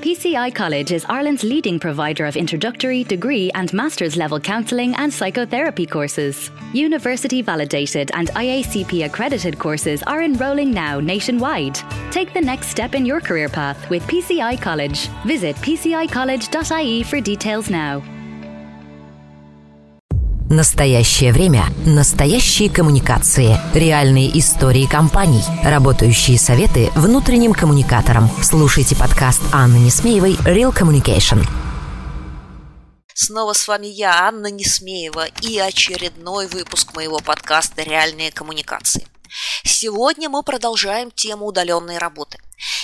PCI College is Ireland's leading provider of introductory, degree, and master's level counselling and psychotherapy courses. University validated and IACP accredited courses are enrolling now nationwide. Take the next step in your career path with PCI College. Visit pcicollege.ie for details now. Настоящее время. Настоящие коммуникации. Реальные истории компаний. Работающие советы внутренним коммуникаторам. Слушайте подкаст Анны Несмеевой «Real Communication». Снова с вами я, Анна Несмеева, и очередной выпуск моего подкаста «Реальные коммуникации». Сегодня мы продолжаем тему удаленной работы.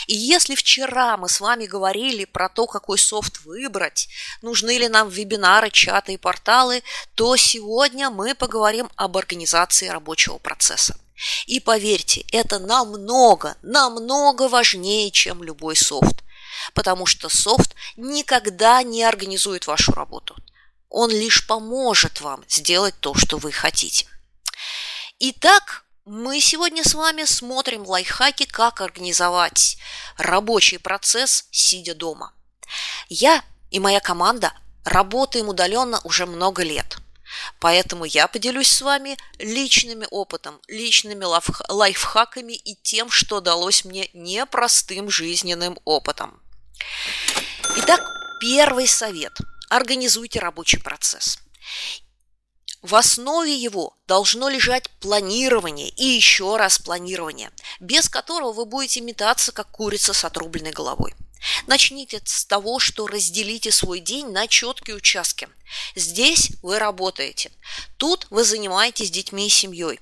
И если вчера мы с вами говорили про то, какой софт выбрать, нужны ли нам вебинары, чаты и порталы, то сегодня мы поговорим об организации рабочего процесса. И поверьте, это намного, намного важнее, чем любой софт. Потому что софт никогда не организует вашу работу. Он лишь поможет вам сделать то, что вы хотите. Итак, мы сегодня с вами смотрим лайфхаки, как организовать рабочий процесс, сидя дома. Я и моя команда работаем удаленно уже много лет. Поэтому я поделюсь с вами личным опытом, личными лайфхаками и тем, что далось мне непростым жизненным опытом. Итак, первый совет. Организуйте рабочий процесс. В основе его должно лежать планирование и еще раз планирование, без которого вы будете метаться, как курица с отрубленной головой. Начните с того, что разделите свой день на четкие участки. Здесь вы работаете, тут вы занимаетесь детьми и семьей,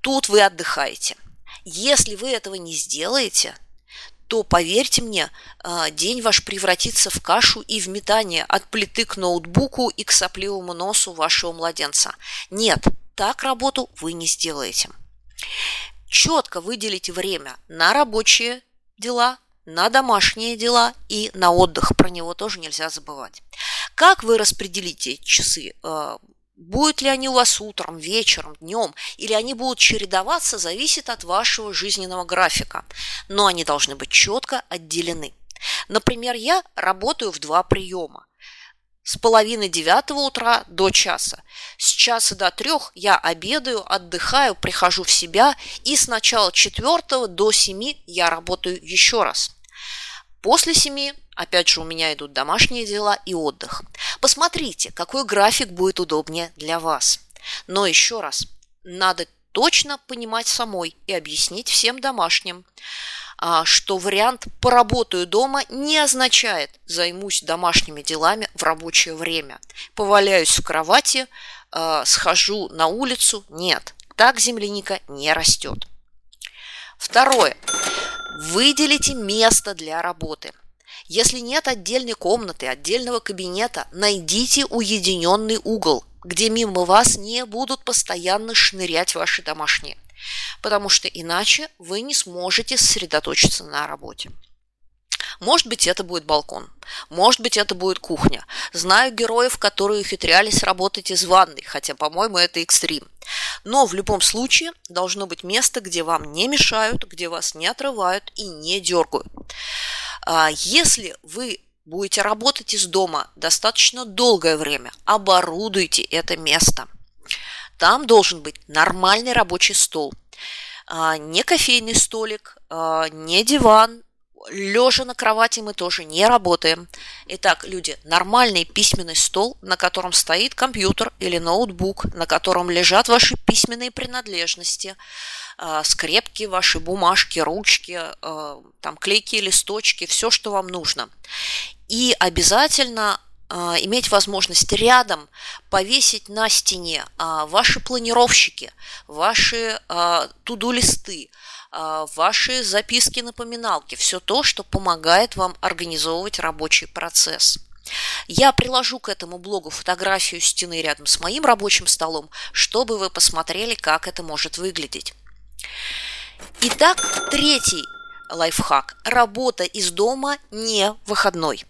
тут вы отдыхаете. Если вы этого не сделаете, то, поверьте мне, а, день ваш превратится в кашу и в метание от плиты к ноутбуку и к сопливому носу вашего младенца. Нет, так работу вы не сделаете. Четко выделите время на рабочие дела, на домашние дела и на отдых. Про него тоже нельзя забывать. Как вы распределите часы? А, Будут ли они у вас утром, вечером, днем, или они будут чередоваться, зависит от вашего жизненного графика. Но они должны быть четко отделены. Например, я работаю в два приема. С половины девятого утра до часа. С часа до трех я обедаю, отдыхаю, прихожу в себя, и с начала четвертого до семи я работаю еще раз. После семи Опять же, у меня идут домашние дела и отдых. Посмотрите, какой график будет удобнее для вас. Но еще раз, надо точно понимать самой и объяснить всем домашним, а, что вариант «поработаю дома» не означает «займусь домашними делами в рабочее время». Поваляюсь в кровати, а, схожу на улицу. Нет, так земляника не растет. Второе. Выделите место для работы. Если нет отдельной комнаты, отдельного кабинета, найдите уединенный угол, где мимо вас не будут постоянно шнырять ваши домашние, потому что иначе вы не сможете сосредоточиться на работе. Может быть, это будет балкон. Может быть, это будет кухня. Знаю героев, которые ухитрялись работать из ванной, хотя, по-моему, это экстрим. Но в любом случае должно быть место, где вам не мешают, где вас не отрывают и не дергают. А если вы будете работать из дома достаточно долгое время, оборудуйте это место. Там должен быть нормальный рабочий стол, а, не кофейный столик, а, не диван, лежа на кровати мы тоже не работаем. Итак, люди, нормальный письменный стол, на котором стоит компьютер или ноутбук, на котором лежат ваши письменные принадлежности, а, скрепки, ваши бумажки, ручки, а, там клейки, листочки, все, что вам нужно. И обязательно а, иметь возможность рядом повесить на стене ваши планировщики, ваши туду-листы, ваши записки-напоминалки, все то, что помогает вам организовывать рабочий процесс. Я приложу к этому блогу фотографию стены рядом с моим рабочим столом, чтобы вы посмотрели, как это может выглядеть. Итак, третий лайфхак. Работа из дома не выходной.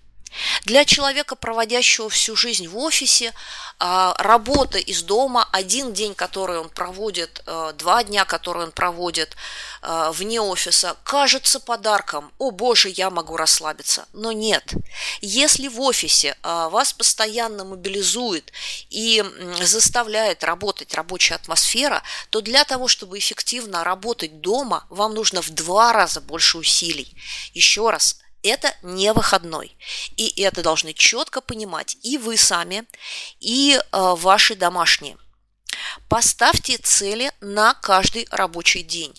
Для человека, проводящего всю жизнь в офисе, а, работа из дома, один день, который он проводит, э, два дня, которые он проводит э, вне офиса, кажется подарком. О боже, я могу расслабиться. Но нет. Если в офисе вас постоянно мобилизует и заставляет работать рабочая атмосфера, то для того, чтобы эффективно работать дома, вам нужно в два раза больше усилий. Еще раз, это не выходной. И это должны четко понимать и вы сами, и э, ваши домашние. Поставьте цели на каждый рабочий день.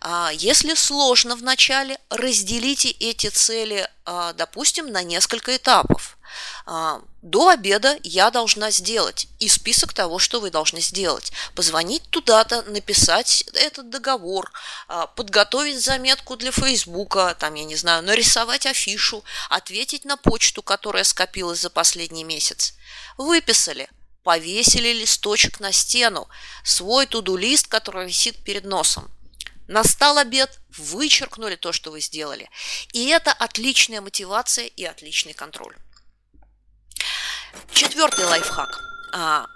А, если сложно в начале, разделите эти цели, а, допустим, на несколько этапов. А, до обеда я должна сделать и список того, что вы должны сделать. Позвонить туда-то, написать этот договор, подготовить заметку для Фейсбука, там, я не знаю, нарисовать афишу, ответить на почту, которая скопилась за последний месяц. Выписали – повесили листочек на стену, свой туду-лист, который висит перед носом. Настал обед, вычеркнули то, что вы сделали. И это отличная мотивация и отличный контроль. Четвертый лайфхак. А,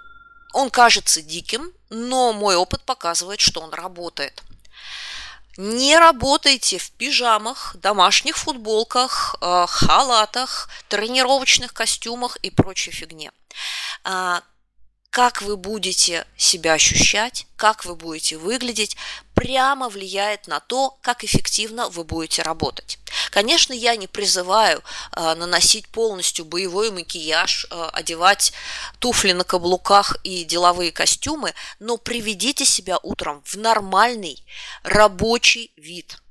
он кажется диким, но мой опыт показывает, что он работает. Не работайте в пижамах, домашних футболках, а, халатах, тренировочных костюмах и прочей фигне. Как вы будете себя ощущать, как вы будете выглядеть, прямо влияет на то, как эффективно вы будете работать. Конечно, я не призываю э, наносить полностью боевой макияж, э, одевать туфли на каблуках и деловые костюмы, но приведите себя утром в нормальный рабочий вид.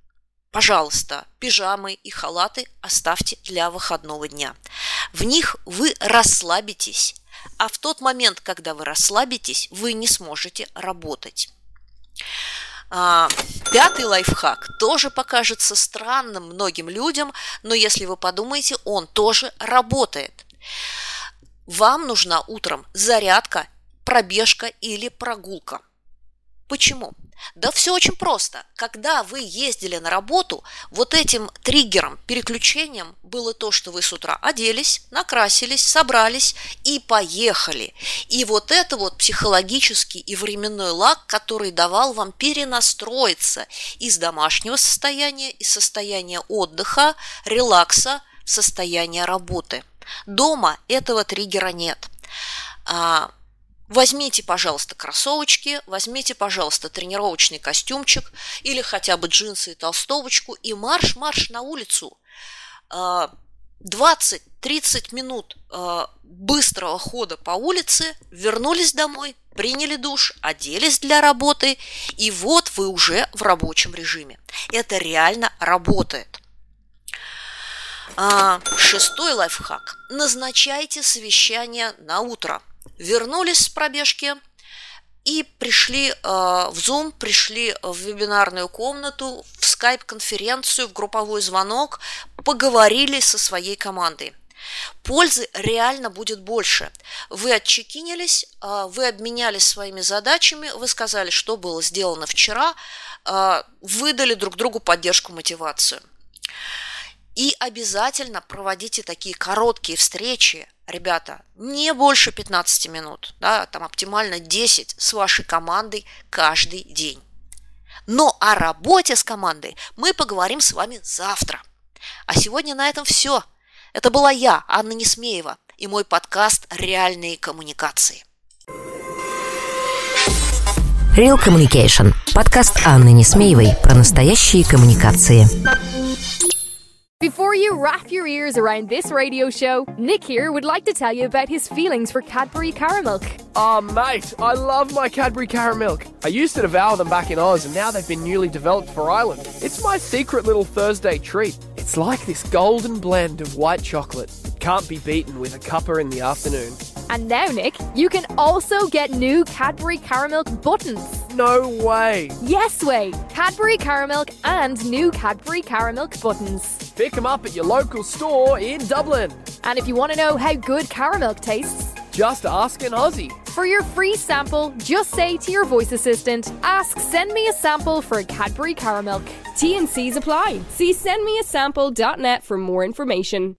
Пожалуйста, пижамы и халаты оставьте для выходного дня. В них вы расслабитесь, а в тот момент, когда вы расслабитесь, вы не сможете работать. А, пятый лайфхак тоже покажется странным многим людям, но если вы подумаете, он тоже работает. Вам нужна утром зарядка, пробежка или прогулка. Почему? Да все очень просто. Когда вы ездили на работу, вот этим триггером, переключением было то, что вы с утра оделись, накрасились, собрались и поехали. И вот это вот психологический и временной лак, который давал вам перенастроиться из домашнего состояния, из состояния отдыха, релакса в состояние работы. Дома этого триггера нет. Возьмите, пожалуйста, кроссовочки, возьмите, пожалуйста, тренировочный костюмчик или хотя бы джинсы и толстовочку и марш-марш на улицу. 20-30 а, минут а, быстрого хода по улице, вернулись домой, приняли душ, оделись для работы, и вот вы уже в рабочем режиме. Это реально работает. А, шестой лайфхак. Назначайте совещание на утро – вернулись с пробежки и пришли э, в Zoom, пришли в вебинарную комнату, в скайп-конференцию, в групповой звонок, поговорили со своей командой. Пользы реально будет больше. Вы отчекинились, э, вы обменялись своими задачами, вы сказали, что было сделано вчера, э, выдали друг другу поддержку, мотивацию. И обязательно проводите такие короткие встречи, ребята, не больше 15 минут, да, там оптимально 10 с вашей командой каждый день. Но о работе с командой мы поговорим с вами завтра. А сегодня на этом все. Это была я, Анна Несмеева, и мой подкаст «Реальные коммуникации». Real Communication. Подкаст Анны Несмеевой про настоящие коммуникации. Before you wrap your ears around this radio show, Nick here would like to tell you about his feelings for Cadbury Caramilk. Oh, mate, I love my Cadbury Caramilk. I used to devour them back in Oz, and now they've been newly developed for Ireland. It's my secret little Thursday treat. It's like this golden blend of white chocolate. It can't be beaten with a cuppa in the afternoon. And now, Nick, you can also get new Cadbury Caramilk buttons. No way. Yes way. Cadbury Caramilk and new Cadbury Caramilk buttons. Pick them up at your local store in Dublin. And if you want to know how good Caramilk tastes, just ask an Aussie. For your free sample, just say to your voice assistant, ask send me a sample for a Cadbury Caramilk. T and C's apply. See sendmeasample.net for more information.